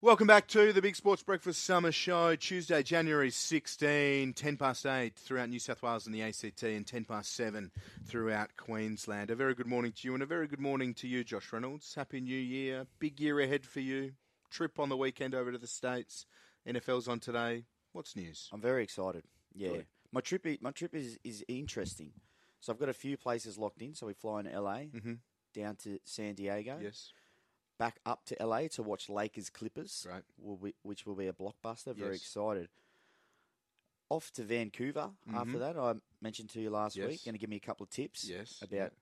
Welcome back to the Big Sports Breakfast Summer Show, Tuesday, January 16, 10 past 8 throughout New South Wales and the ACT, and 10 past 7 throughout Queensland. A very good morning to you, and a very good morning to you, Josh Reynolds. Happy New Year. Big year ahead for you. Trip on the weekend over to the States. NFL's on today. What's news? I'm very excited. Yeah, Good. my trip my trip is is interesting. So I've got a few places locked in. So we fly in LA, Mhm. down to San Diego, Yes. Back up to LA to watch Lakers Clippers, Great. will be, which will be a blockbuster. Very Yes. excited. Off to Vancouver after Mhm. that. I mentioned to you last Yes. week. Going to give me a couple of tips Yes. about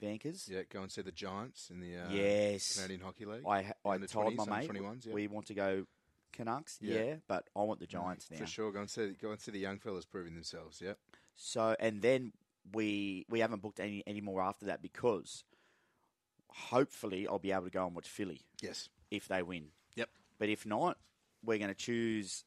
Vankers. Yeah, go and see the Giants in the uh, yes, Canadian Hockey League. I I told 20s, my mate yeah. we want to go Canucks. Yeah. Yeah, but I want the Giants now. For sure. Go and see, go and see the young fellas proving themselves. Yeah. So and then we we haven't booked any any more after that because hopefully I'll be able to go and watch Philly Yes. if they win. Yep. But if not, we're going to choose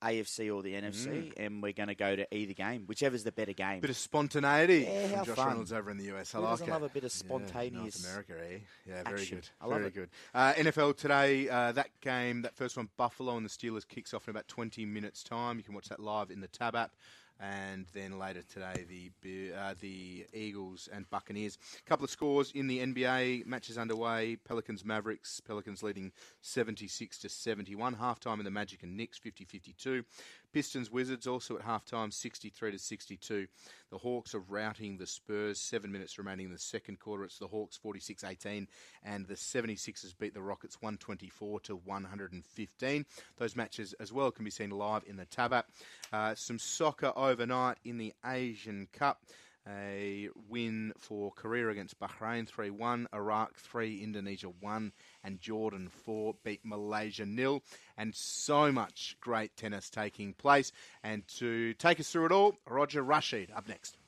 AFC or the NFC, and we're going to go to either game, whichever's the better game. Mm. Bit of spontaneity Yeah, from how Josh fun. Reynolds over in the US. I Who like it. love a bit of Yeah, spontaneous North America, eh? Yeah, very action? good. I love very it. good. Uh, NFL today, uh, that game, that first one, Buffalo and the Steelers, kicks off in about 20 minutes' time. You can watch that live in the Tab app. And then later today, the uh, the Eagles and Buccaneers. A couple of scores in the NBA matches underway. Pelicans Mavericks. Pelicans leading 76 to 71. Halftime in the Magic and Knicks 50-52. Pistons Wizards also at halftime 63 to 62. The Hawks are routing the Spurs. Seven minutes remaining in the second quarter. It's the Hawks 46 18, and the 76ers beat the Rockets 124 to 115. Those matches as well can be seen live in the Tab app. Uh, some soccer overnight in the Asian Cup. A win for Korea against Bahrain 3 1, Iraq 3, Indonesia 1, and Jordan 4 beat Malaysia nil. And so much great tennis taking place. And to take us through it all, Roger Rasheed up next.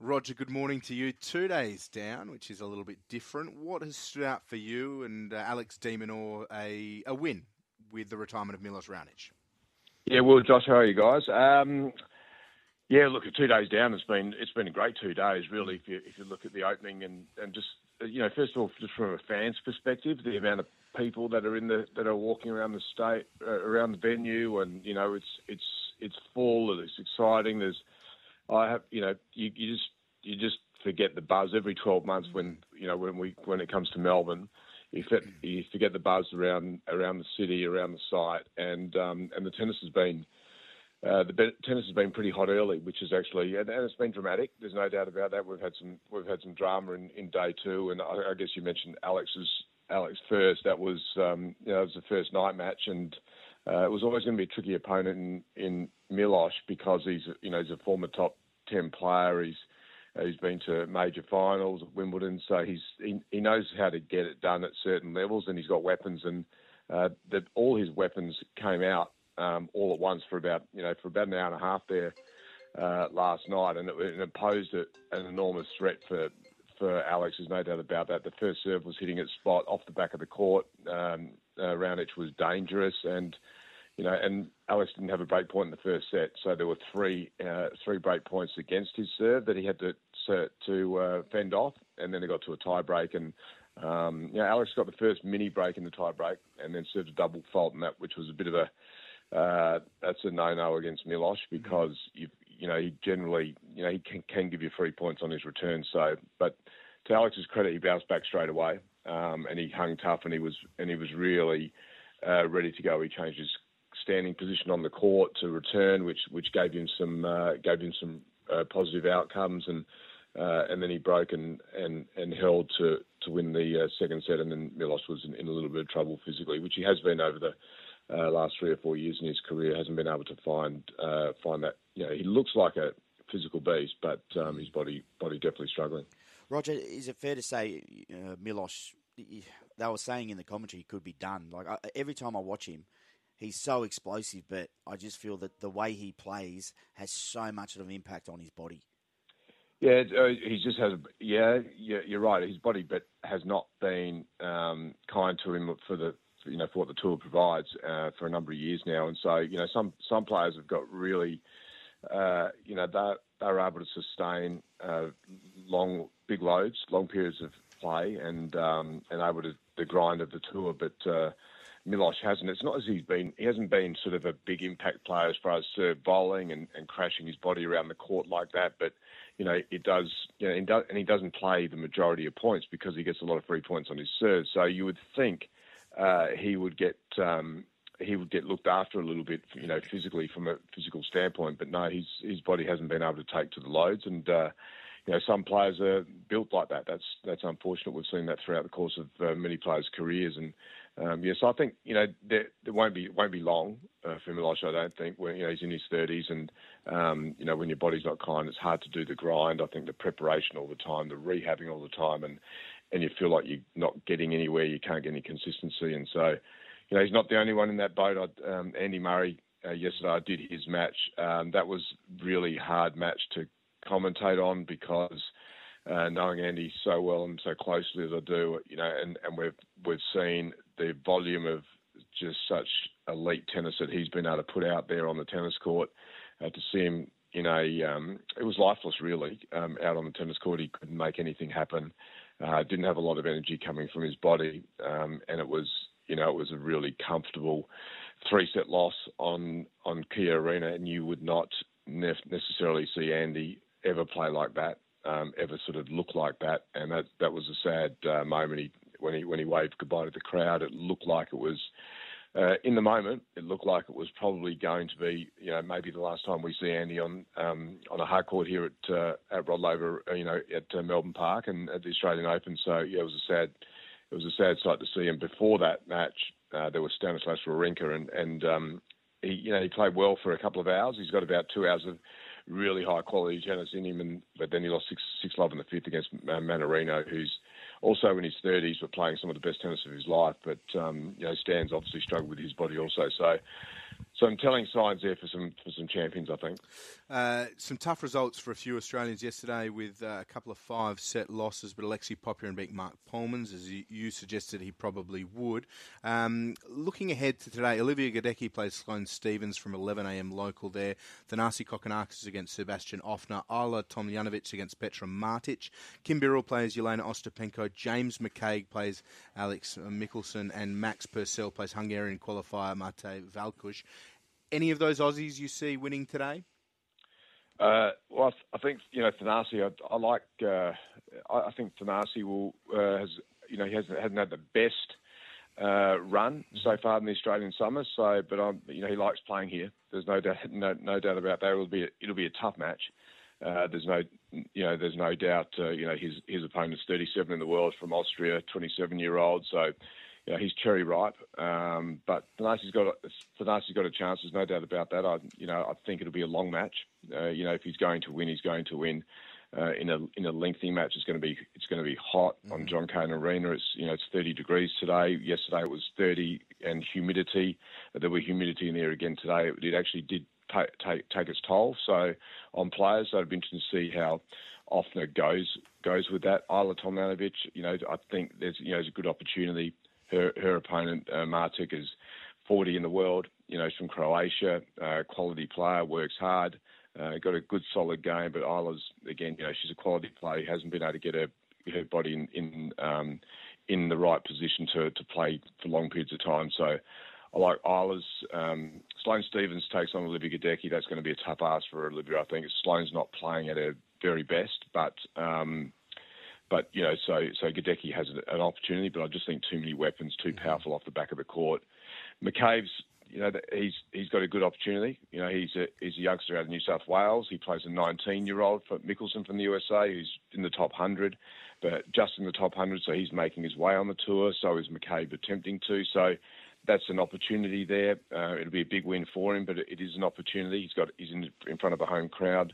Roger, good morning to you. Two days down, which is a little bit different. What has stood out for you and uh, Alex de Minaur a, a win with the retirement of Milos Raonic? Yeah, well, Josh, how are you guys? Um, yeah, look, two days down, it's been it's been a great two days, really. If you if you look at the opening and, and just you know, first of all, just from a fan's perspective, the amount of people that are in the that are walking around the state, uh, around the venue, and you know, it's it's it's full. It's exciting. There's, I have, you know, you, you just you just forget the buzz every 12 months when you know when we when it comes to Melbourne. You forget, you forget the buzz around around the city, around the site, and um, and the tennis has been uh, the tennis has been pretty hot early, which is actually and, it's been dramatic. There's no doubt about that. We've had some we've had some drama in, in day two, and I, I guess you mentioned Alex's Alex first. That was um, you know it was the first night match, and uh, it was always going to be a tricky opponent in in Milosh because he's you know he's a former top ten player. He's uh, he's been to major finals at Wimbledon, so he's he, he knows how to get it done at certain levels, and he's got weapons, and uh, that all his weapons came out um, all at once for about you know for about an hour and a half there uh, last night, and it, it posed a, an enormous threat for for Alex. There's no doubt about that. The first serve was hitting its spot off the back of the court. Um, uh, Raonic was dangerous, and you know, and Alex didn't have a break point in the first set, so there were three uh, three break points against his serve that he had to to, uh, fend off, and then it got to a tie break, and um, Alex got the first mini break in the tie break, and then served a double fault in that, which was a bit of a uh, that's a no-no against Milosh because you you know he generally you know he can, can give you three points on his return. So, but to Alex's credit, he bounced back straight away um, and he hung tough and he was and he was really uh, ready to go. He changed his standing position on the court to return, which which gave him some uh, gave him some uh, positive outcomes and. Uh, and then he broke and, and, and held to, to win the uh, second set, and then Milos was in, in a little bit of trouble physically, which he has been over the uh, last three or four years in his career. Hasn't been able to find uh, find that. You know, he looks like a physical beast, but um, his body body definitely struggling. Roger, is it fair to say uh, Milosh? They were saying in the commentary he could be done. Like I, every time I watch him, he's so explosive, but I just feel that the way he plays has so much of an impact on his body. Yeah, uh, he just has. Yeah, yeah, you're right. His body, but has not been um, kind to him for the you know for what the tour provides uh, for a number of years now. And so you know some some players have got really uh, you know they they're able to sustain uh, long big loads, long periods of play, and um, and able to the grind of the tour, but. Uh, Milos hasn't. It's not as he's been. He hasn't been sort of a big impact player as far as serve bowling and, and crashing his body around the court like that. But you know, it does. You know, and he doesn't play the majority of points because he gets a lot of free points on his serve. So you would think uh, he would get. Um, he would get looked after a little bit, you know, physically from a physical standpoint. But no, his his body hasn't been able to take to the loads, and uh, you know, some players are built like that. That's that's unfortunate. We've seen that throughout the course of uh, many players' careers, and um, yes, I think you know there, there won't be won't be long uh, for Milosh. I don't think when you know he's in his thirties, and um, you know when your body's not kind, it's hard to do the grind. I think the preparation all the time, the rehabbing all the time, and and you feel like you're not getting anywhere. You can't get any consistency, and so you know he's not the only one in that boat. I, um, Andy Murray uh, yesterday, I did his match. Um, that was really hard match to commentate on because uh, knowing Andy so well and so closely as I do, you know, and, and we've we've seen the volume of just such elite tennis that he's been able to put out there on the tennis court. Uh, to see him in a, um, it was lifeless really um, out on the tennis court. He couldn't make anything happen. Uh, didn't have a lot of energy coming from his body, um, and it was, you know, it was a really comfortable three-set loss on on Kia Arena, and you would not necessarily see Andy ever play like that, um, ever sort of look like that, and that that was a sad uh, moment. He when he when he waved goodbye to the crowd, it looked like it was. Uh, in the moment, it looked like it was probably going to be, you know, maybe the last time we see Andy on um, on a hard court here at uh, at Rod Laver, uh, you know, at uh, Melbourne Park and at the Australian Open. So yeah, it was a sad, it was a sad sight to see. And before that match, uh, there was Stanislas Wawrinka, and and um, he, you know, he played well for a couple of hours. He's got about two hours of really high quality tennis in him, and but then he lost six six love in the fifth against uh, Mannarino, who's also in his thirties, but playing some of the best tennis of his life. But um, you know, Stan's obviously struggled with his body also. So some telling signs there for some for some champions, I think. Uh, some tough results for a few Australians yesterday with uh, a couple of five set losses, but Alexei Popyrin beat Mark Polmans, as you, suggested he probably would. Um, looking ahead to today, Olivia Gadecki plays Sloane Stevens from 11am local there. Thanasi Kokkinakis against Sebastian Ofner. Ajla Tomljanovic against Petra Martic. Kim Birrell plays Jelena Ostapenko. James McCabe plays Alex Michelsen. And Max Purcell plays Hungarian qualifier Mate Valkusz any of those Aussies you see winning today? Uh, well, I think you know Thanasi. I, I like. Uh, I, think Thanasi will uh, has you know he hasn't, hasn't had the best uh, run so far in the Australian summer. So, but I'm you know he likes playing here. There's no doubt no, no doubt about that. It'll be a, it'll be a tough match. Uh, there's no you know there's no doubt. Uh, you know his his opponent's 37 in the world from Austria, 27 year old. So you know, he's cherry ripe. Um, but Thanasi's got Thanasi's got a chance. There's no doubt about that. I, you know, I think it'll be a long match. Uh, you know, if he's going to win, he's going to win. Uh, in a in a lengthy match, it's going to be it's going to be hot mm-hmm. on John Cain Arena. It's you know it's 30 degrees today. Yesterday it was 30 and humidity. There were humidity in there again today. It, it actually did take, take take its toll. So on players, so it'd be interesting to see how Ofner goes goes with that. Ajla Tomljanovic, you know, I think there's you know there's a good opportunity her her opponent uh, is 40 in the world. You know, she's from Croatia, uh, quality player, works hard, uh, got a good solid game. But Ajla's again, you know, she's a quality player. Hasn't been able to get her her body in in, um, in the right position to to play for long periods of time. So. I like Ajla's. Um, Sloane Stevens takes on Olivia Gadecki. That's going to be a tough ask for Olivia. I think Sloane's not playing at her very best, but um, but you know, so so Gadecki has an opportunity, but I just think too many weapons, too mm-hmm. powerful off the back of the court. McCabe's, you know, he's he's got a good opportunity. You know, he's a he's a youngster out of New South Wales. He plays a 19-year-old for Michelsen from the USA, who's in the top 100, but just in the top 100, so he's making his way on the tour. So is McCabe attempting to. So that's an opportunity there. Uh, it'll be a big win for him, but it is an opportunity. He's got he's in in front of a home crowd.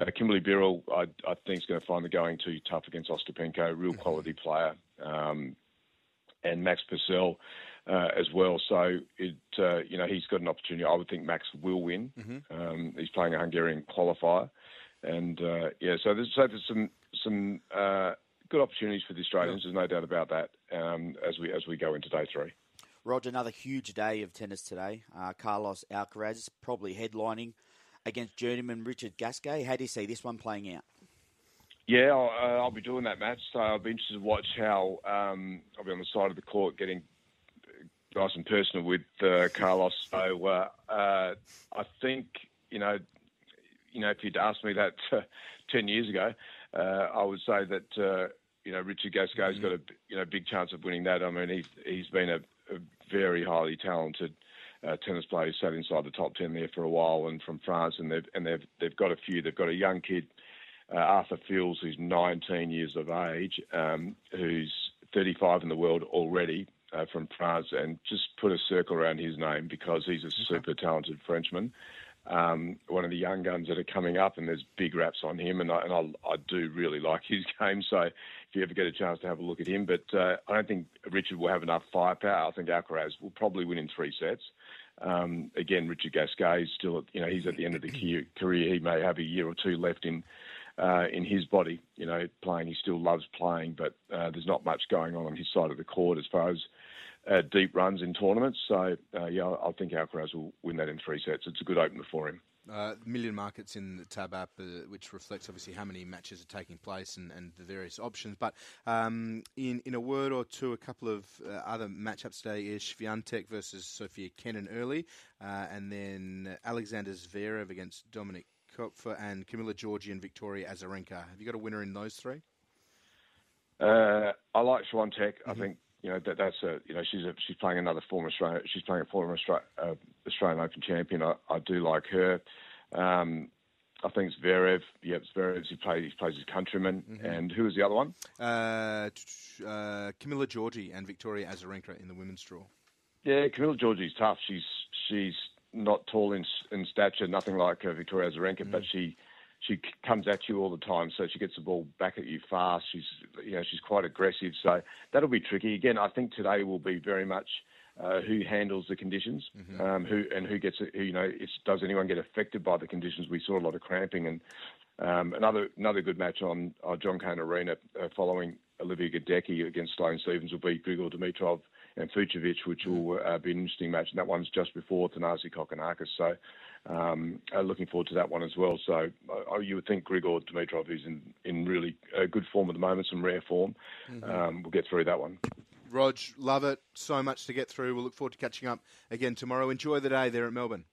Uh, Kimberly Birrell, I, I think, is going to find the going too tough against Ostapenko. Real mm-hmm. quality player, um, and Max Purcell uh, as well. So it, uh, you know, he's got an opportunity. I would think Max will win. Mm-hmm. Um, he's playing a Hungarian qualifier, and uh, yeah, so there's, so there's some some uh, good opportunities for the Australians. There's no doubt about that um, as we as we go into day three. Roger, another huge day of tennis today. Uh, Carlos Alcaraz probably headlining against journeyman Richard Gasquet. How do you see this one playing out? Yeah, I'll, uh, I'll, be doing that match, so I'll be interested to watch how um, I'll be on the side of the court getting nice and personal with uh, Carlos. So uh, uh, I think you know, you know, if you'd asked me that uh, ten years ago, uh, I would say that you know Richard Gasquet's mm-hmm. got a you know big chance of winning that. I mean, he's he's been a, a very highly talented. Uh, tennis player who sat inside the top ten there for a while, and from France, and they've and they've they've got a few. They've got a young kid, uh, Arthur Fils, who's 19 years of age, um, who's 35 in the world already, uh, from France and just put a circle around his name because he's a super talented Frenchman. Um, one of the young guns that are coming up, and there's big raps on him, and I, and I, I do really like his game. So if you ever get a chance to have a look at him, but uh, I don't think Richard will have enough firepower. I think Alcaraz will probably win in three sets. Um, again, Richard Gasquet is still, you know, he's at the end of the career. He may have a year or two left in uh, in his body. You know, playing, he still loves playing, but uh, there's not much going on on his side of the court as far as uh, deep runs in tournaments. So, uh, yeah, I think Alcaraz will win that in three sets. It's a good opener for him. Uh, million markets in the Tab app, uh, which reflects obviously how many matches are taking place and, and the various options. But um, in in a word or two, a couple of uh, other matchups today is Swiatek versus Sofia Kenin early, uh, and then Alexander Zverev against Dominik Koepfer and Camila Giorgi and Victoria Azarenka. Have you got a winner in those three? Uh, I like Swiatek. Mm-hmm. I think you know that that's a you know she's a, she's playing another former Australian she's playing a former Australian, uh, Australian Open champion. I, I do like her. Um, I think it's Zverev. Yep, Zverev. He plays he plays his countryman. Mm-hmm. And who was the other one? Uh, uh, Camila Giorgi and Victoria Azarenka in the women's draw. Yeah, Camila Giorgi's tough. She's she's not tall in, in stature, nothing like uh, Victoria Azarenka, mm. but she she comes at you all the time, so she gets the ball back at you fast. She's you know she's quite aggressive, so that'll be tricky. Again, I think today will be very much uh, who handles the conditions, mm-hmm. um, who and who gets who, you know does anyone get affected by the conditions? We saw a lot of cramping and um, another another good match on uh, John Cain Arena uh, following Olivia Gadecki against Sloane Stevens will be Grigor Dimitrov and Fucsovics, which will uh, be an interesting match. And that one's just before Thanasi Kokkinakis. So um, uh, looking forward to that one as well. So uh, you would think Grigor Dimitrov who's in, in really uh, good form at the moment, some rare form. Mm-hmm. Um, we'll get through that one. Rog, love it. So much to get through. We'll look forward to catching up again tomorrow. Enjoy the day there at Melbourne.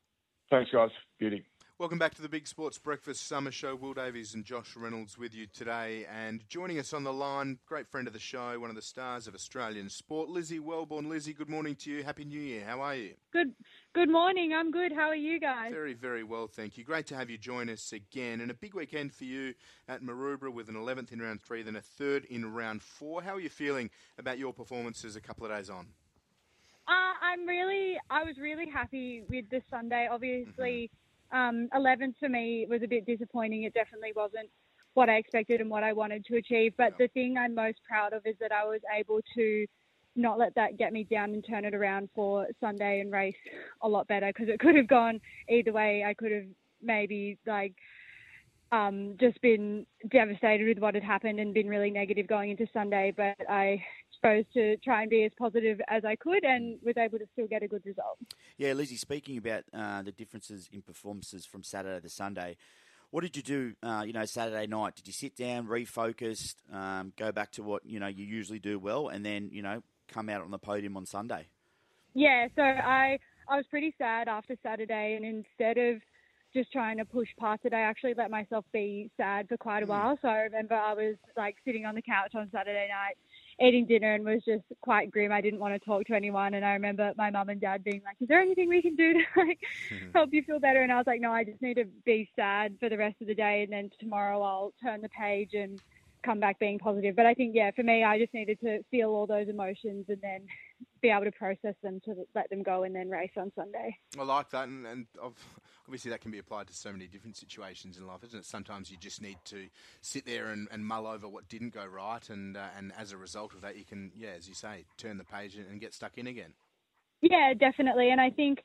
Thanks, guys. Beauty. Welcome back to the Big Sports Breakfast Summer Show. Will Davies and Josh Reynolds with you today. And joining us on the line, great friend of the show, one of the stars of Australian sport, Lizzie Welborn. Lizzie, good morning to you. Happy New Year. How are you? Good Good morning. I'm good. How are you guys? Very, very well, thank you. Great to have you join us again. And a big weekend for you at Maroubra with an 11th in round three, then a third in round four. How are you feeling about your performances a couple of days on? Uh, I'm really, I was really happy with the Sunday. Obviously, mm-hmm um, 11th for me was a bit disappointing. It definitely wasn't what I expected and what I wanted to achieve. But the thing I'm most proud of is that I was able to not let that get me down and turn it around for Sunday and race a lot better because it could have gone either way. I could have maybe like um, just been devastated with what had happened and been really negative going into Sunday, but I chose to try and be as positive as I could and was able to still get a good result. Yeah, Lizzie, speaking about uh, the differences in performances from Saturday to Sunday, what did you do, uh, you know, Saturday night? Did you sit down, refocus, um, go back to what, you know, you usually do well and then, you know, come out on the podium on Sunday? Yeah, so I, I was pretty sad after Saturday and instead of just trying to push past it. I actually let myself be sad for quite a hmm. while. So I remember I was like sitting on the couch on Saturday night eating dinner and was just quite grim. I didn't want to talk to anyone. And I remember my mum and dad being like, "Is there anything we can do to like help you feel better?" And I was like, "No, I just need to be sad for the rest of the day, and then tomorrow I'll turn the page and." Come back being positive. But I think, yeah, for me, I just needed to feel all those emotions and then be able to process them to let them go and then race on Sunday. I like that, and, and obviously that can be applied to so many different situations in life, isn't it? Sometimes you just need to sit there and, and mull over what didn't go right, and uh, and as a result of that, you can, yeah, as you say, turn the page and get stuck in again. Yeah, definitely, and I think.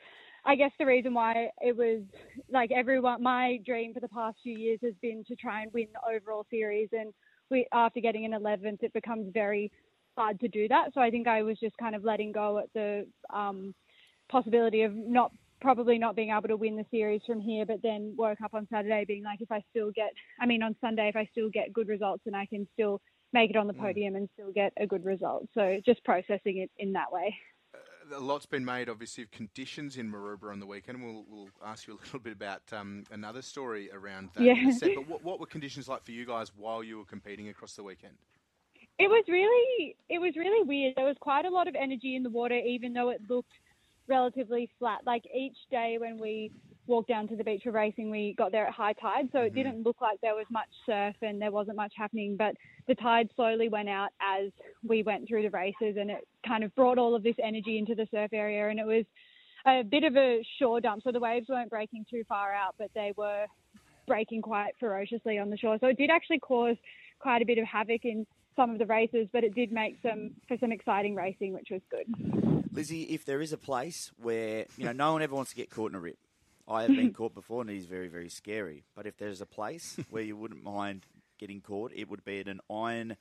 I guess the reason why it was like everyone, my dream for the past few years has been to try and win the overall series. And we, after getting an 11th, it becomes very hard to do that. So I think I was just kind of letting go at the um, possibility of not probably not being able to win the series from here, but then woke up on Saturday being like, if I still get, I mean, on Sunday, if I still get good results, then I can still make it on the mm. podium and still get a good result. So just processing it in that way a lot's been made, obviously, of conditions in Maroubra on the weekend. We'll, we'll ask you a little bit about um, another story around that. Yeah. in a sec. But what, what were conditions like for you guys while you were competing across the weekend? It was really, it was really weird. There was quite a lot of energy in the water, even though it looked relatively flat. Like each day when we walked down to the beach for racing, we got there at high tide, so it mm-hmm. didn't look like there was much surf and there wasn't much happening. But the tide slowly went out as we went through the races, and it kind of brought all of this energy into the surf area, and it was a bit of a shore dump. So the waves weren't breaking too far out, but they were breaking quite ferociously on the shore. So it did actually cause quite a bit of havoc in some of the races, but it did make some for some exciting racing, which was good. Lizzie, if there is a place where you know no one ever wants to get caught in a rip, I have been caught before, and it is very, very scary. But if there's a place where you wouldn't mind getting caught, it would be at an Iron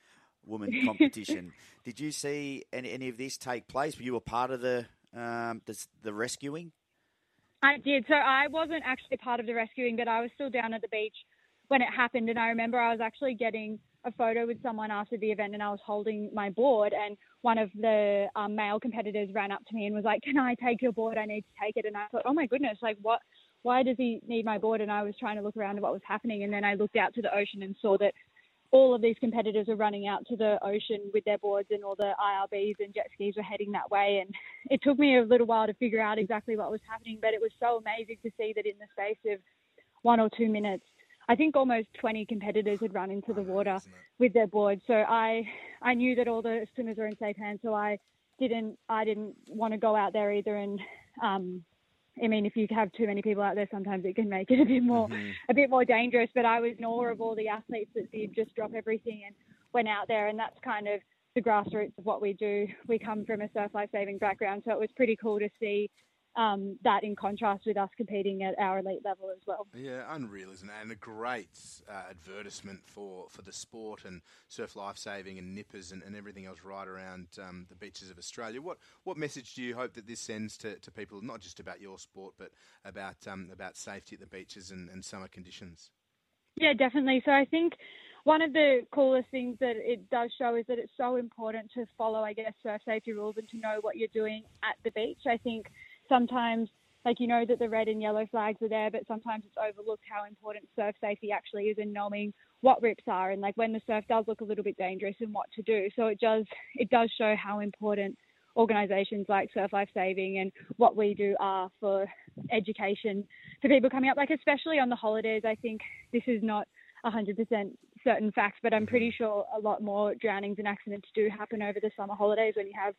Woman competition. Did you see any, any of this take place? Were you a part of the um, the, the rescuing? I did. So I wasn't actually part of the rescuing, but I was still down at the beach when it happened. And I remember I was actually getting a photo with someone after the event and I was holding my board and one of the um, male competitors ran up to me and was like, can I take your board? I need to take it. And I thought, oh my goodness, like what, why does he need my board? And I was trying to look around at what was happening. And then I looked out to the ocean and saw that all of these competitors were running out to the ocean with their boards and all the IRBs and jet skis were heading that way. And it took me a little while to figure out exactly what was happening, but it was so amazing to see that in the space of one or two minutes, I think almost 20 competitors had run into the water with their boards. So I, I knew that all the swimmers were in safe hands. So I didn't, I didn't want to go out there either. And um, I mean, if you have too many people out there, sometimes it can make it a bit more, a bit more dangerous. But I was in awe of all the athletes that did just drop everything and went out there, and that's kind of the grassroots of what we do. We come from a surf life saving background, so it was pretty cool to see um, that in contrast with us competing at our elite level as well. Yeah, unreal, isn't it? And a great uh, advertisement for, for the sport and surf life saving and nippers and, and everything else right around um, the beaches of Australia. What what message do you hope that this sends to, to people, not just about your sport, but about um, about safety at the beaches and, and summer conditions? Yeah, definitely. So I think one of the coolest things that it does show is that it's so important to follow, I guess, surf safety rules and to know what you're doing at the beach. I think sometimes like you know that the red and yellow flags are there, but sometimes it's overlooked how important surf safety actually is in knowing what rips are and like when the surf does look a little bit dangerous and what to do. So it does it does show how important organisations like Surf Life Saving and what we do are for education for people coming up. Like especially on the holidays, I think this is not 100% certain facts, but I'm pretty sure a lot more drownings and accidents do happen over the summer holidays when you have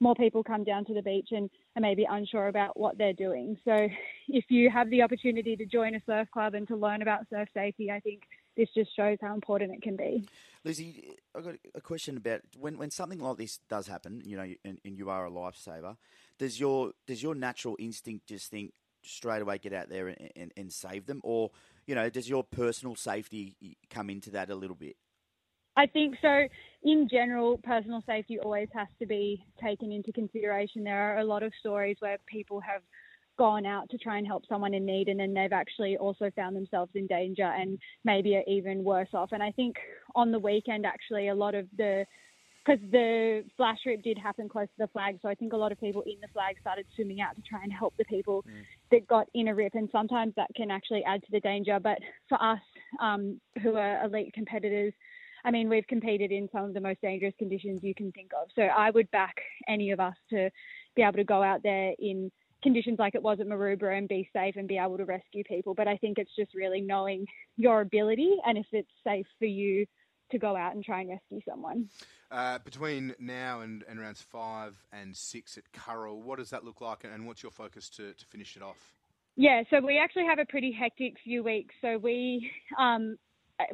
more people come down to the beach and are maybe unsure about what they're doing. So if you have the opportunity to join a surf club and to learn about surf safety, I think this just shows how important it can be. Lizzie, I've got a question about when, when something like this does happen, you know, and, and you are a lifesaver, does your does your natural instinct just think straight away get out there and, and, and save them? Or, you know, does your personal safety come into that a little bit? I think so. In general, personal safety always has to be taken into consideration. There are a lot of stories where people have gone out to try and help someone in need and then they've actually also found themselves in danger and maybe are even worse off. And I think on the weekend, actually, a lot of the because the flash rip did happen close to the flag, so I think a lot of people in the flag started swimming out to try and help the people mm. that got in a rip, and sometimes that can actually add to the danger. But for us um, who are elite competitors, I mean, we've competed in some of the most dangerous conditions you can think of. So I would back any of us to be able to go out there in conditions like it was at Maroubra and be safe and be able to rescue people. But I think it's just really knowing your ability and if it's safe for you to go out and try and rescue someone. Uh, between now and, and rounds five and six at Kurrawa, what does that look like and what's your focus to, to finish it off? Yeah, so we actually have a pretty hectic few weeks. So we um,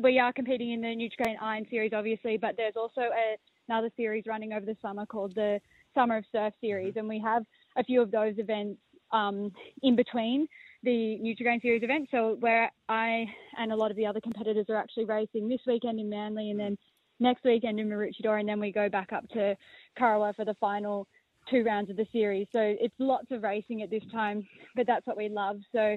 we are competing in the Nutrigrain Iron Series, obviously, but there's also a, another series running over the summer called the Summer of Surf Series, mm-hmm. and we have a few of those events um, in between the Nutrigrain Series event. So where I and a lot of the other competitors are actually racing this weekend in Manly, and then next weekend in Maroochydore, and then we go back up to Kurrawa for the final two rounds of the series. So it's lots of racing at this time, but that's what we love. So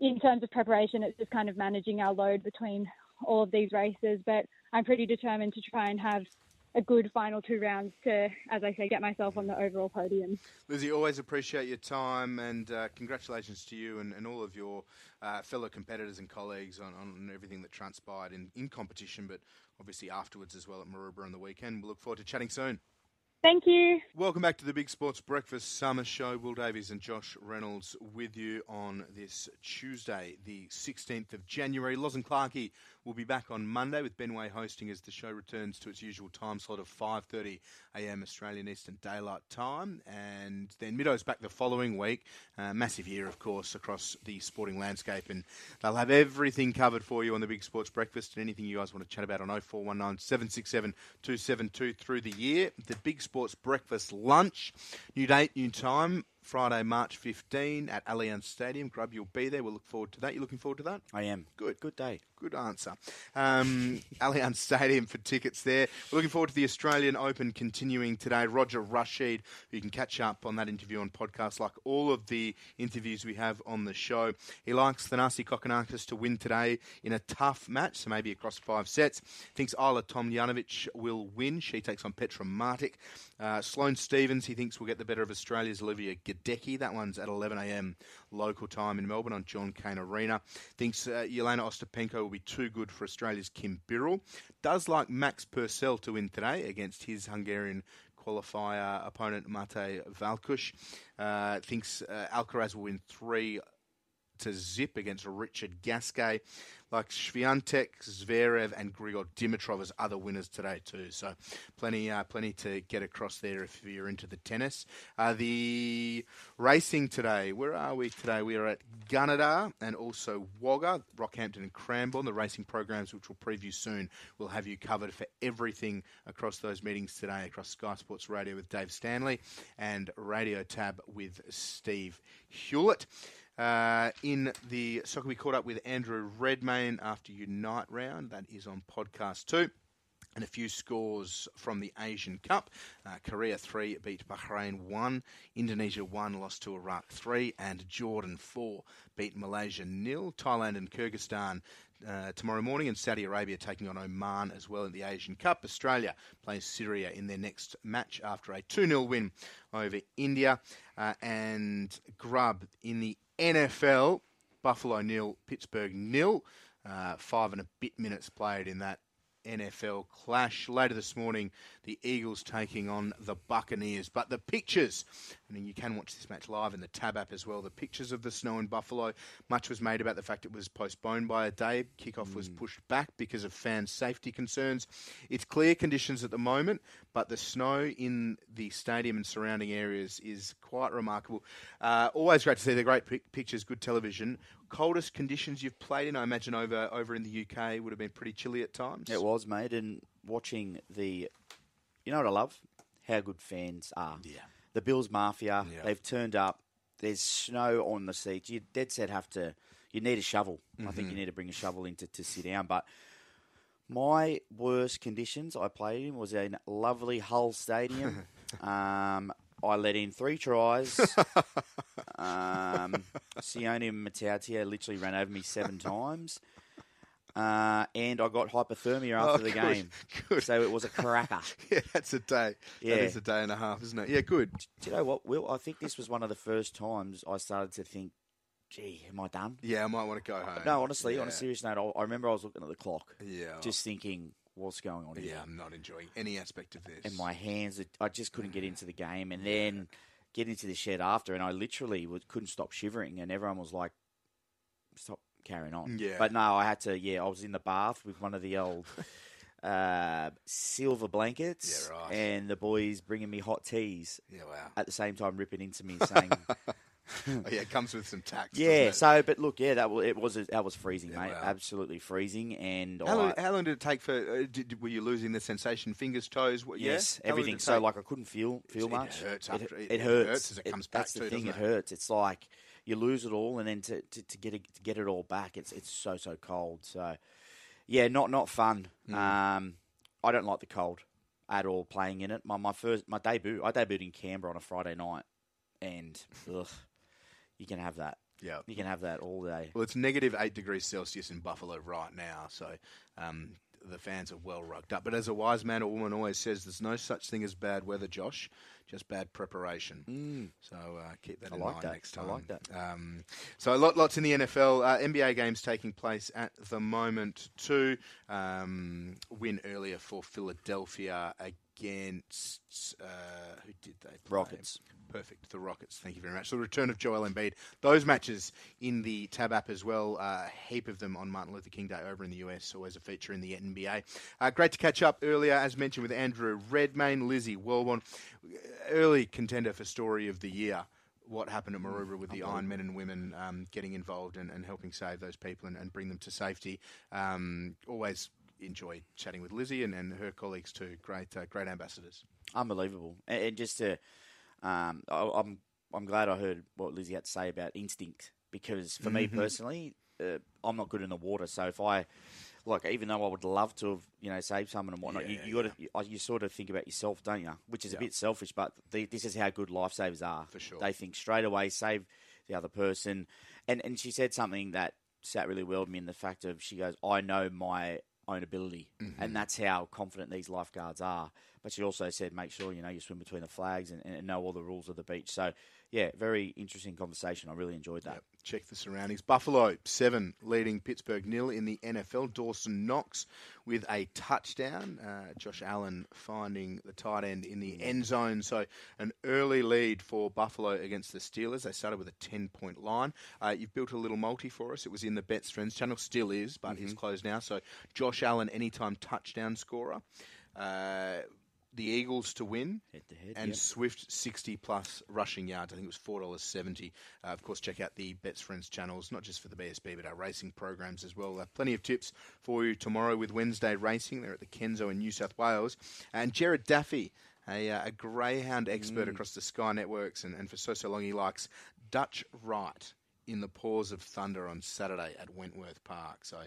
in terms of preparation, it's just kind of managing our load between all of these races, but I'm pretty determined to try and have a good final two rounds to, as I say, get myself on the overall podium. Lizzie, always appreciate your time and uh, congratulations to you and, and all of your uh, fellow competitors and colleagues on, on everything that transpired in, in competition, but obviously afterwards as well at Maroubra on the weekend. We look forward to chatting soon. Thank you. Welcome back to the Big Sports Breakfast Summer Show. Will Davies and Josh Reynolds with you on this Tuesday, the 16th of January. Loz and Clarkey will be back on Monday with Ben Way hosting as the show returns to its usual time slot of 5.30 a.m. Australian Eastern Daylight Time. And then Middo's back the following week. Uh, massive year, of course, across the sporting landscape. And they'll have everything covered for you on the Big Sports Breakfast and anything you guys want to chat about on 0419 767 272 through the year. The Big Sports Breakfast Lunch. New date, new time. Friday, March 15 at Allianz Stadium. Grub, you'll be there. We'll look forward to that. You looking forward to that? I am. Good. Good day. Good answer. Um, Allianz Stadium for tickets there. We're looking forward to the Australian Open continuing today. Roger Rasheed, who you can catch up on that interview on podcast, like all of the interviews we have on the show. He likes Thanasi Kokkinakis to win today in a tough match, so maybe across five sets. Thinks Ajla Tomljanovic will win. She takes on Petra Martic. Uh, Sloane Stevens, he thinks will get the better of Australia's Olivia Gadecki. That one's at 11am local time in Melbourne on John Cain Arena. Thinks uh, Jelena Ostapenko will be too good for Australia's Kim Birrell. Does like Max Purcell to win today against his Hungarian qualifier opponent Mate Valkusz. Uh, thinks uh, Alcaraz will win three to zip against Richard Gasquet. Like Swiatek, Zverev, and Grigor Dimitrov as other winners today too. So plenty, uh, plenty to get across there if you're into the tennis. Uh, the racing today. Where are we today? We are at Gunnedah and also Wagga, Rockhampton, and Cranbourne. The racing programs, which we'll preview soon, will have you covered for everything across those meetings today across Sky Sports Radio with Dave Stanley and Radio Tab with Steve Hewlett. Uh, in the soccer, we caught up with Andrew Redmayne after Unite round. That is on podcast two. And a few scores from the Asian Cup. Uh, Korea 3 beat Bahrain 1. Indonesia 1 lost to Iraq 3. And Jordan 4 beat Malaysia nil. Thailand and Kyrgyzstan uh, tomorrow morning, and Saudi Arabia taking on Oman as well in the Asian Cup. Australia plays Syria in their next match after a 2 0 win over India. Uh, and Grub in the NFL, Buffalo nil, Pittsburgh nil. Uh, five and a bit minutes played in that NFL clash. Later this morning, the Eagles taking on the Buccaneers. But the pictures, and you can watch this match live in the Tab app as well, the pictures of the snow in Buffalo, much was made about the fact it was postponed by a day. Kickoff was pushed back because of fan safety concerns. It's clear conditions at the moment, but the snow in the stadium and surrounding areas is quite remarkable. Uh, always great to see the great pic- pictures, good television. Coldest conditions you've played in, I imagine over over in the UK would have been pretty chilly at times. It was, mate. And watching the, you know what I love? How good fans are. Yeah. The Bills Mafia, Yeah. they've turned up. There's snow on the seats. You dead set have to. You need a shovel. I Mm-hmm. think you need to bring a shovel in to, to sit down. But my worst conditions I played in was in lovely Hull Stadium. um, I let in three tries. um, Sione Matautia literally ran over me seven times. Uh, and I got hypothermia after Oh, the good, game. good. So it was a cracker. Yeah, that's a day. Yeah. That is a day and a half, isn't it? Yeah, good. Do you know what, Will? I think this was one of the first times I started to think, gee, am I done? Yeah, I might want to go home. No, honestly, on a serious note, I, I remember I was looking at the clock, Yeah. just thinking, what's going on here? yeah, I'm not enjoying any aspect of this. And my hands, I just couldn't get into the game. And then get into the shed after, and I literally was, couldn't stop shivering. And everyone was like, stop carrying on. Yeah. But no, I had to, yeah, I was in the bath with one of the old. Uh, silver blankets, Yeah, right. and the boys bringing me hot teas Yeah, wow. at the same time, ripping into me, saying, Oh, yeah, it comes with some tax. Yeah, so but look, yeah, that was it was that was freezing, Yeah, mate. wow. Absolutely freezing, and How long, how long did it take for? Uh, did, were you losing the sensation? Fingers, toes? What, yes, did everything. So like I couldn't feel feel It much. hurts It, after- it- it it hurts. hurts as it comes back That's the too, thing. It it? hurts. It's like you lose it all, and then to, to, to get it to get it all back, it's it's so so cold. So yeah, not not fun. Mm. Um, I don't like the cold at all. Playing in it, my my first my debut, I debuted in Canberra on a Friday night, and ugh, you can have that. yeah. You can have that all day. Well, it's negative eight degrees Celsius in Buffalo right now, so um, the fans are well rugged up. But as a wise man or woman always says, there's no such thing as bad weather, Josh, just bad preparation. So uh, keep that I in like mind that. next I like that. Um, so a lot, lots in the NFL. Uh, NBA games taking place at the moment too. Um, win earlier for Philadelphia against uh, who did they? Play? Rockets. Perfect, the Rockets. Thank you very much. The return of Joel Embiid. Those matches in the Tab app as well. Uh, a heap of them on Martin Luther King Day over in the US. Always a feature in the NBA. Uh, great to catch up earlier, as mentioned, with Andrew Redmayne, Lizzie Welborn, early contender for Story of the Year what happened at Maroubra with the Iron Men and women um, getting involved and, and helping save those people and, and bring them to safety. Um, always enjoy chatting with Lizzie and, and her colleagues too. Great, uh, great ambassadors. Unbelievable. And, and just to, um, I, I'm I'm glad I heard what Lizzie had to say about instinct because for me Mm-hmm. personally, uh, I'm not good in the water. So if I like, even though I would love to have you know saved someone and whatnot, Yeah, you, you got to you, you sort of think about yourself, don't you? Which is Yeah. a bit selfish, but the, this is how good lifesavers are. For sure. they think straight away, save the other person. And and she said something that sat really well with me in the fact of she goes, I know my own ability, Mm-hmm. and that's how confident these lifeguards are. But she also said, make sure you know you swim between the flags and, and know all the rules of the beach. So yeah, very interesting conversation. I really enjoyed that. Yep. Check the surroundings. Buffalo seven leading Pittsburgh nil in the NFL. Dawson Knox with a touchdown. Uh, Josh Allen finding the tight end in the end zone. So an early lead for Buffalo against the Steelers. They started with a ten point line. Uh, you've built a little multi for us. It was in the Bets Friends channel. Still is, but it's closed now. So Josh Allen anytime touchdown scorer. Uh, the Eagles to win Head to head, and yep. Swift 60 plus rushing yards. I think it was four dollars seventy. Uh, of course, check out the Bets Friends channels, not just for the BSB but our racing programs as well. Uh, plenty of tips for you tomorrow with Wednesday racing. They're at the Kenzo in New South Wales, and Jared Daffy. A, uh, a greyhound expert across the Sky Networks, and, and for so so long he likes Dutch Right in the paws of thunder on Saturday at Wentworth Park. So,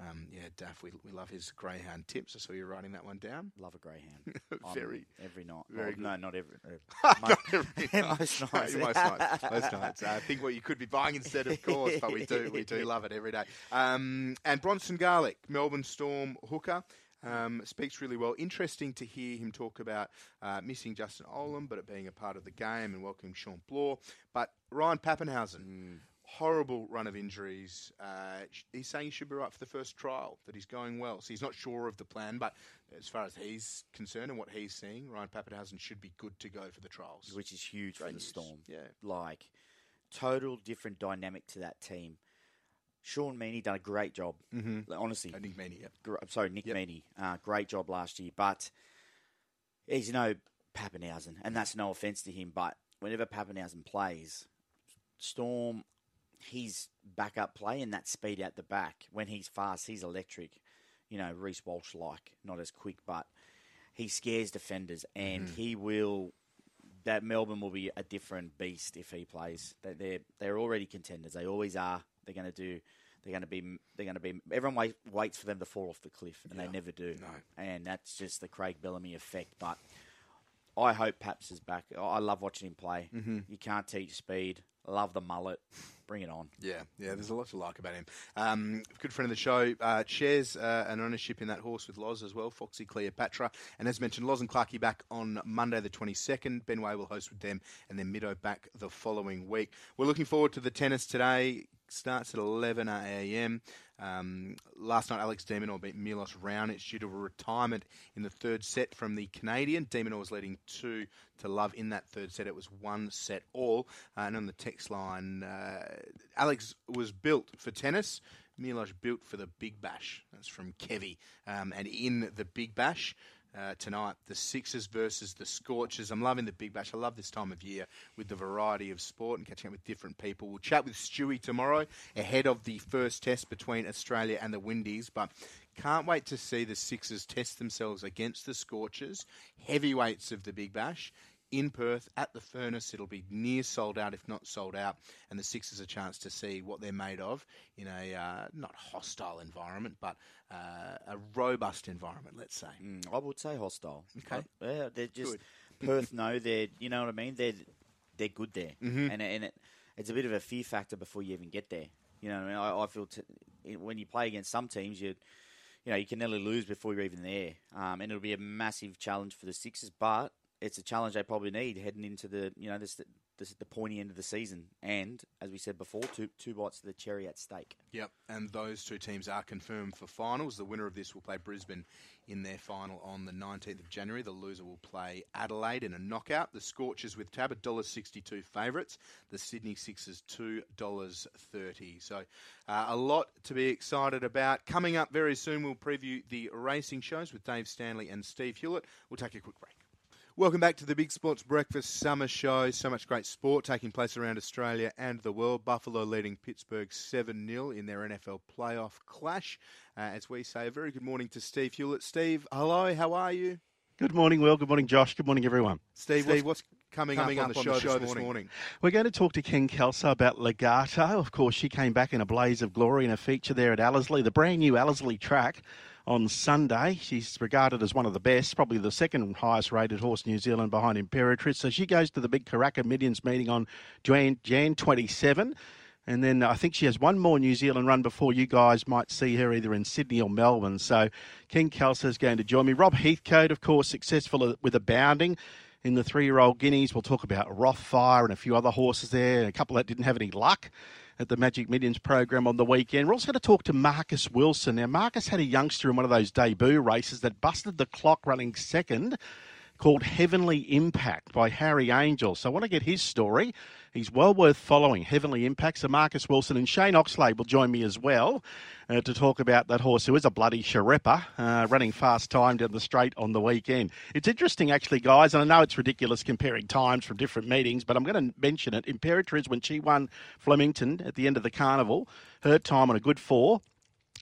um, yeah, Daff, we, we love his greyhound tips. I saw you writing that one down. Love a greyhound. I'm Very- every night. very Well, no, not every. Uh, Not mo- every night. most nights. most nights. Most nights. Uh, I think what you could be buying instead, of course, but we do we do love it every day. Um, and Bronson Garlick, Melbourne Storm hooker. Um, speaks really well. Interesting to hear him talk about uh, missing Justin Olam, but it being a part of the game and welcoming Shawn Blore. But Ryan Papenhuyzen, horrible run of injuries. Uh, he's saying he should be right for the first trial, that he's going well. So he's not sure of the plan, but as far as he's concerned and what he's seeing, Ryan Papenhuyzen should be good to go for the trials. which is huge for the news. Storm. Yeah. Like, total different dynamic to that team. Sean Meaney done a great job. Mm-hmm. Honestly, I think Meaney, yep. gr- sorry, Nick Yep. Meaney, uh, great job last year. But he's no Papenhuyzen, and that's no offense to him. But whenever Papenhuyzen plays, Storm, he's backup play and that speed out the back. When he's fast, he's electric. You know, Reece Walsh like, not as quick, but he scares defenders, and he will. That Melbourne will be a different beast if he plays. They- They're they're already contenders. They always are. They're going to do. They're going to be. They're going to be. Everyone wait, waits for them to fall off the cliff, and they never do. No. And that's just the Craig Bellamy effect. But I hope Paps is back. I I love watching him play. Mm-hmm. You can't teach speed. Love the mullet. Bring it on. Yeah, yeah, there's a lot to like about him. Um, good friend of the show, uh, shares uh, an ownership in that horse with Loz as well, Foxy Cleopatra. And as mentioned, Loz and Clarkey back on Monday the 22nd. Ben Way will host with them, and then Middo back the following week. We're looking forward to the tennis today. Starts at 11 a.m. Um, last night, Alex de Minaur beat Milos Raonic due to a retirement in the third set from the Canadian. de Minaur was leading two to love in that third set. It was one set all. Uh, and on the text line, uh, Alex was built for tennis. Milos built for the Big Bash. That's from Kevy. Um, and in the Big Bash, uh, tonight, the Sixers versus the Scorchers. I'm loving the Big Bash. I love this time of year with the variety of sport and catching up with different people. We'll chat with Stewie tomorrow ahead of the first test between Australia and the Windies, but can't wait to see the Sixers test themselves against the Scorchers, heavyweights of the Big Bash. In Perth at the furnace, it'll be near sold out, if not sold out, and the Sixers a chance to see what they're made of in a uh, not hostile environment, but uh, a robust environment, let's say. Mm, I would say hostile. Okay. Uh, yeah, they're just Good. Perth. know they're you know what I mean. They're they're good there, Mm-hmm. and and it, it's a bit of a fear factor before you even get there. You know, what I mean, I, I feel t- when you play against some teams, you you know, you can nearly lose before you're even there. Um, and it'll be a massive challenge for the Sixers, but it's a challenge they probably need heading into the, you know, this, this the pointy end of the season. And as we said before, two two bites of the cherry at stake. Yep, and those two teams are confirmed for finals. The winner of this will play Brisbane in their final on the 19th of January. The loser will play Adelaide in a knockout. The Scorchers with Tab $1.62 favourites. The Sydney Sixers $2.30. So uh, a lot to be excited about. Coming up very soon, we'll preview the racing shows with Dave Stanley and Steve Hewlett. We'll take a quick break. Welcome back to the Big Sports Breakfast Summer Show. So much great sport taking place around Australia and the world. Buffalo leading Pittsburgh 7 0 in their NFL playoff clash. Uh, as we say, a very good morning to Steve Hewlett. Steve, hello, how are you? Good morning, Will. Good morning, Josh. Good morning, everyone. Steve, Steve what's, coming, coming up, on, the, show, the show this, morning. morning? We're going to talk to Ken Kelso about Legarto. Of course, she came back in a blaze of glory in a feature there at Ellerslie, the brand new Ellerslie track on Sunday. She's regarded as one of the best, probably the second highest rated horse in New Zealand behind Imperatriz. So she goes to the big Karaka Millions meeting on Jan, Jan 27. And then I think she has one more New Zealand run before you guys might see her either in Sydney or Melbourne. So Ken Kelso is going to join me. Rob Heathcote, of course, successful with Abounding in the three-year-old guineas. We'll talk about Rothfire and a few other horses there, a couple that didn't have any luck at the Magic Millions program on the weekend. We're also going to talk to Marcus Wilson. Now, Marcus had a youngster in one of those debut races that busted the clock running second called Heavenly Impact by Harry Angel. So I want to get his story. He's well worth following. Heavenly Impact. So Marcus Wilson and Shane Oxley will join me as well uh, to talk about that horse who is a bloody Shareppa, uh, running fast time down the straight on the weekend. It's interesting, actually, guys, and I know it's ridiculous comparing times from different meetings, but I'm going to mention it. Imperatriz, when she won Flemington at the end of the carnival, her time on a good four,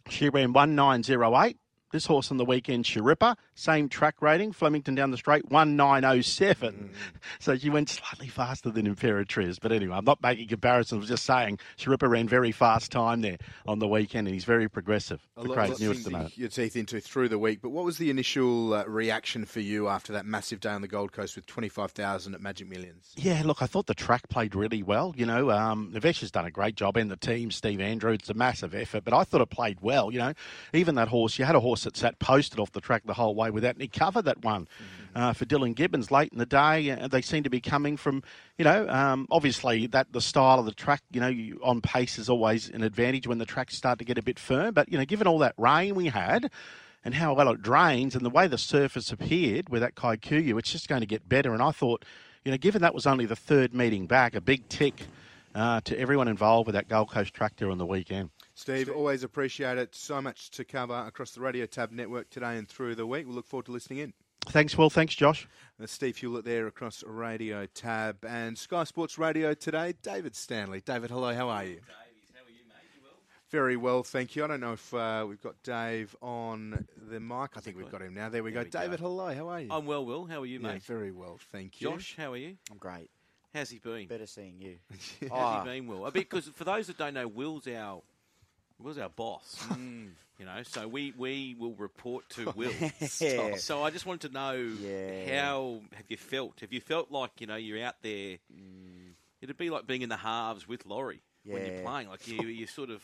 she ran 1908. This horse on the weekend, Sharippa, same track rating, Flemington down the straight, 1907. Mm. So she went slightly faster than Imperatriz. But anyway, I'm not making comparisons. I was just saying Sharippa ran very fast time there on the weekend, and he's very progressive. A lot, Craig lot to your teeth into through the week. But what was the initial uh, reaction for you after that massive day on the Gold Coast with 25,000 at Magic Millions? Yeah, look, I thought the track played really well. You know, um, Navesh has done a great job, and the team, Steve Andrew, it's a massive effort. But I thought it played well. You know, even that horse, you had a horse that sat posted off the track the whole way without any cover that one mm-hmm. uh, for Dylan Gibbons late in the day. Uh, they seem to be coming from, you know, um, obviously that the style of the track, you know, you, on pace is always an advantage when the tracks start to get a bit firm. But, you know, given all that rain we had, and how well it drains and the way the surface appeared with that Kikuyu, it's just going to get better. And I thought, you know, given that was only the third meeting back, a big tick uh, to everyone involved with that Gold Coast track there on the weekend. Steve, always appreciate it. So much to cover across the Radio Tab network today and through the week. We look forward to listening in. Thanks, Will. Thanks, Josh. Uh, Steve Hewlett there across Radio Tab and Sky Sports Radio today. David Stanley. David, hello. How are you? Very well, thank you. I don't know if uh, we've got Dave on the mic. I think we've got him now. There we there go. We David, go. hello. How are you? I'm well, Will. How are you, mate? Yeah, very well, thank you. Josh, how are you? I'm great. How's he been? Better seeing you. How's oh. he been, Will? Because for those that don't know, Will's our was our boss. Mm. You know, so we, we will report to Will. yeah. So I just wanted to know yeah. how have you felt? Have you felt like you know you're out there? Mm. It'd be like being in the halves with Laurie when you're playing. Like you, you sort of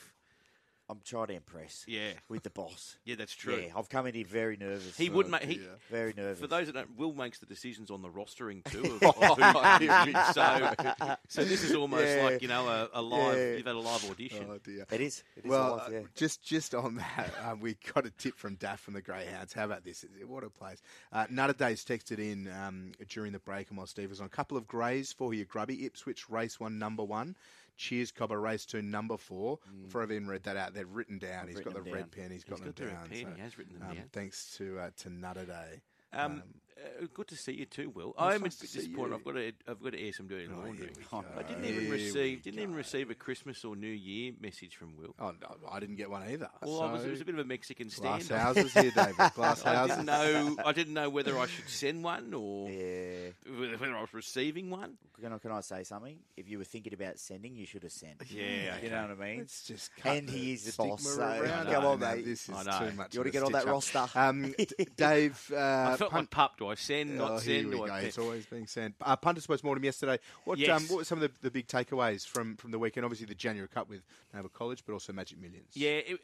I'm trying to impress. Yeah. With the boss. Yeah, that's true. Yeah, I've come in here very nervous. He would make. He, yeah. Very nervous. For those that don't, Will makes the decisions on the rostering too. Of, of so, so this is almost yeah. like you know a, a live. Yeah. You've had a live audition. Oh dear. It is. It is well, live, yeah. uh, just just on that, um, we got a tip from Daff from the Greyhounds. How about this? What a place. Uh, Nutter Days texted in um, during the break, and while Steve was on, a couple of greys for your grubby Ipswich race one number one. Cheers Cobber race to number four. Mm. Before I've even read that out, they've written down. I've he's got the down. red pen. he's got he's them down. Pen. So, he has written them um, down. Thanks to uh, to Nutter Day. Um, um, uh, good to see you too, Will. I'm nice disappointed. I've got to I've got to air some dirty oh, laundry. Oh, I didn't even receive didn't even receive a Christmas or New Year message from Will. Oh no, I didn't get one either. Well, so was, it was a bit of a Mexican stand. Glass houses here, David. Glass houses. I didn't know. I didn't know whether I should send one or yeah. whether I was receiving one. Can I, can I say something? If you were thinking about sending, you should have sent. Yeah, you know what I mean. It's just and he is the boss. So come on, mate. This is too much. You want to get on that roster, um, Dave? Uh, I felt like pup. I send? Not oh, send? Here we go. It's always being sent. Uh, Punters post mortem yesterday. What, yes. um, what were some of the, the, big takeaways from, from the weekend? Obviously, the January Cup with Nova College, but also Magic Millions. Yeah, it,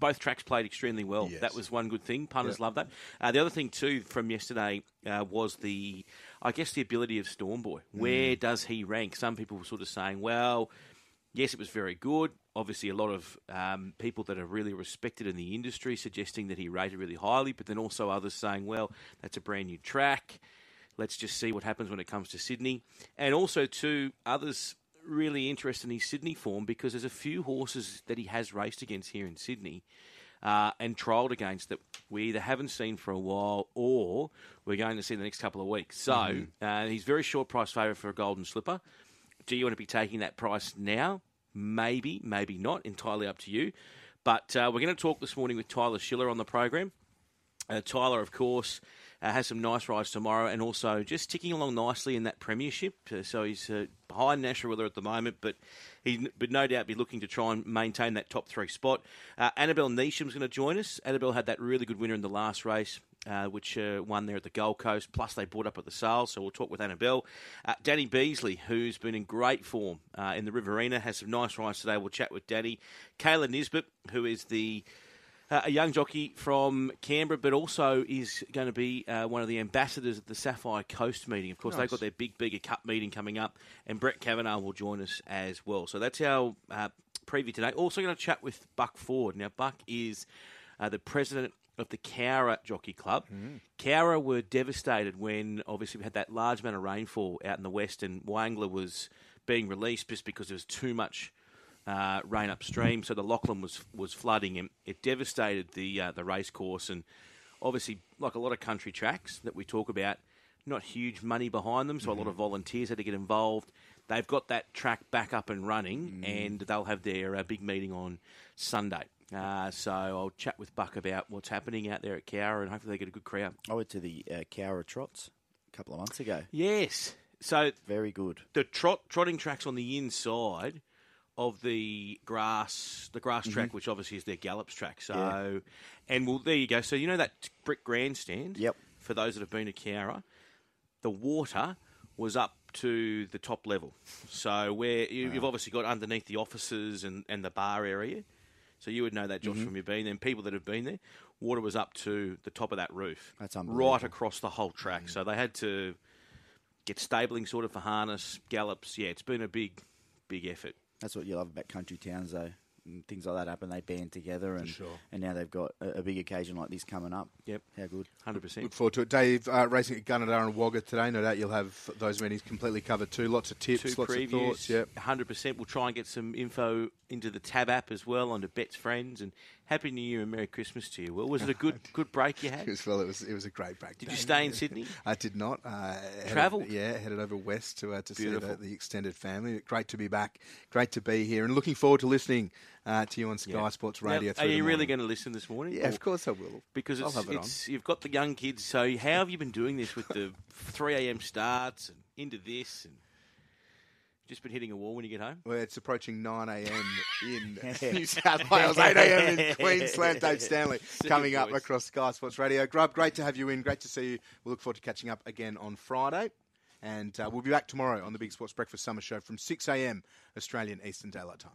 both tracks played extremely well. Yes. That was one good thing. Punters Yep. love that. Uh, the other thing too from yesterday uh, was the, I guess, the ability of Stormboy. Where does he rank? Some people were sort of saying, well, yes, it was very good. Obviously, a lot of um, people that are really respected in the industry suggesting that he rated really highly, but then also others saying, well, that's a brand new track. Let's just see what happens when it comes to Sydney. And also, too, others really interested in his Sydney form because there's a few horses that he has raced against here in Sydney uh, and trialled against that we either haven't seen for a while or we're going to see in the next couple of weeks. So uh, he's very short price favourite for a golden slipper. Do you want to be taking that price now? Maybe, maybe not. Entirely up to you. But uh, we're going to talk this morning with Tyler Schiller on the program. Uh, Tyler, of course, uh, has some nice rides tomorrow and also just ticking along nicely in that premiership. Uh, so he's behind Nash Rawiller at the moment, but he would no doubt be looking to try and maintain that top three spot. Uh, Annabelle Neesham's going to join us. Annabelle had that really good winner in the last race. Uh, which uh, won there at the Gold Coast. Plus, they brought up at the sales, so we'll talk with Annabelle. Uh, Danny Beasley, who's been in great form uh, in the Riverina, has some nice rides today. We'll chat with Danny. Kayla Nisbet, who is the uh, a young jockey from Canberra, but also is going to be uh, one of the ambassadors at the Sapphire Coast meeting. Of course, they've got their big, bigger cup meeting coming up, and Brett Kavanagh will join us as well. So that's our uh, preview today. Also, going to chat with Buck Ford. Now, Buck is uh, the president of the Cowra Jockey Club. Cowra were devastated when obviously we had that large amount of rainfall out in the west, and Wyangala was being released just because there was too much uh, rain upstream, so the Lachlan was was flooding, and it devastated the uh, the race course. And obviously, like a lot of country tracks that we talk about, not huge money behind them, so a lot of volunteers had to get involved. They've got that track back up and running, and they'll have their uh, big meeting on Sunday. Uh, so I'll chat with Buck about what's happening out there at Cowra, and hopefully they get a good crowd. I went to the uh, Cowra Trots a couple of months ago. Yes. So Very good. the trot trotting tracks on the inside of the grass the grass track, which obviously is their gallops track. So, Mm-hmm. Yeah. and well, there you go. So you know that brick grandstand. Yep. For those that have been to Cowra, the water was up to the top level. So where you, you've obviously got underneath the offices and, and the bar area. So you would know that, Josh, Mm-hmm. from your being there. And people that have been there, water was up to the top of that roof. That's unbelievable. Right across the whole track. So they had to get stabling sorted for harness, gallops. Yeah, it's been a big, big effort. That's what you love about country towns, though. And things like that happen, they band together, and sure. and now they've got a, a big occasion like this coming up. Yep. How good. 100%. Look forward to it. Dave, uh, racing at Gunnedah and Wagga today. No doubt you'll have those meetings completely covered too. Lots of tips, Two lots previews. of thoughts. Yep. 100%. We'll try and get some info into the Tab app as well, onto Bet's Friends. And Happy New Year and Merry Christmas to you. Well, was it a good good break you It had? was, well, it was it was a great break. Did day. you stay in Sydney? I did not. Uh, Travelled? yeah, headed over west to uh, to see the, the extended family. Great to be back. Great to be here, and looking forward to listening uh, to you on Sky Yeah. Sports Now, Radio. are through the you really going to listen this morning? Yeah, Or- of course I will. Because it's, it it's you've got the young kids. So how have you been doing this with the 3 a.m. starts and into this and just been hitting a wall when you get home? Well, it's approaching 9 a.m. in New South Wales, 8 a.m. in Queensland. Dave Stanley coming up voice. across Sky Sports Radio. Grub, great to have you in. Great to see you. We'll look forward to catching up again on Friday. And uh, we'll be back tomorrow on the Big Sports Breakfast Summer Show from 6 a.m. Australian Eastern Daylight Time.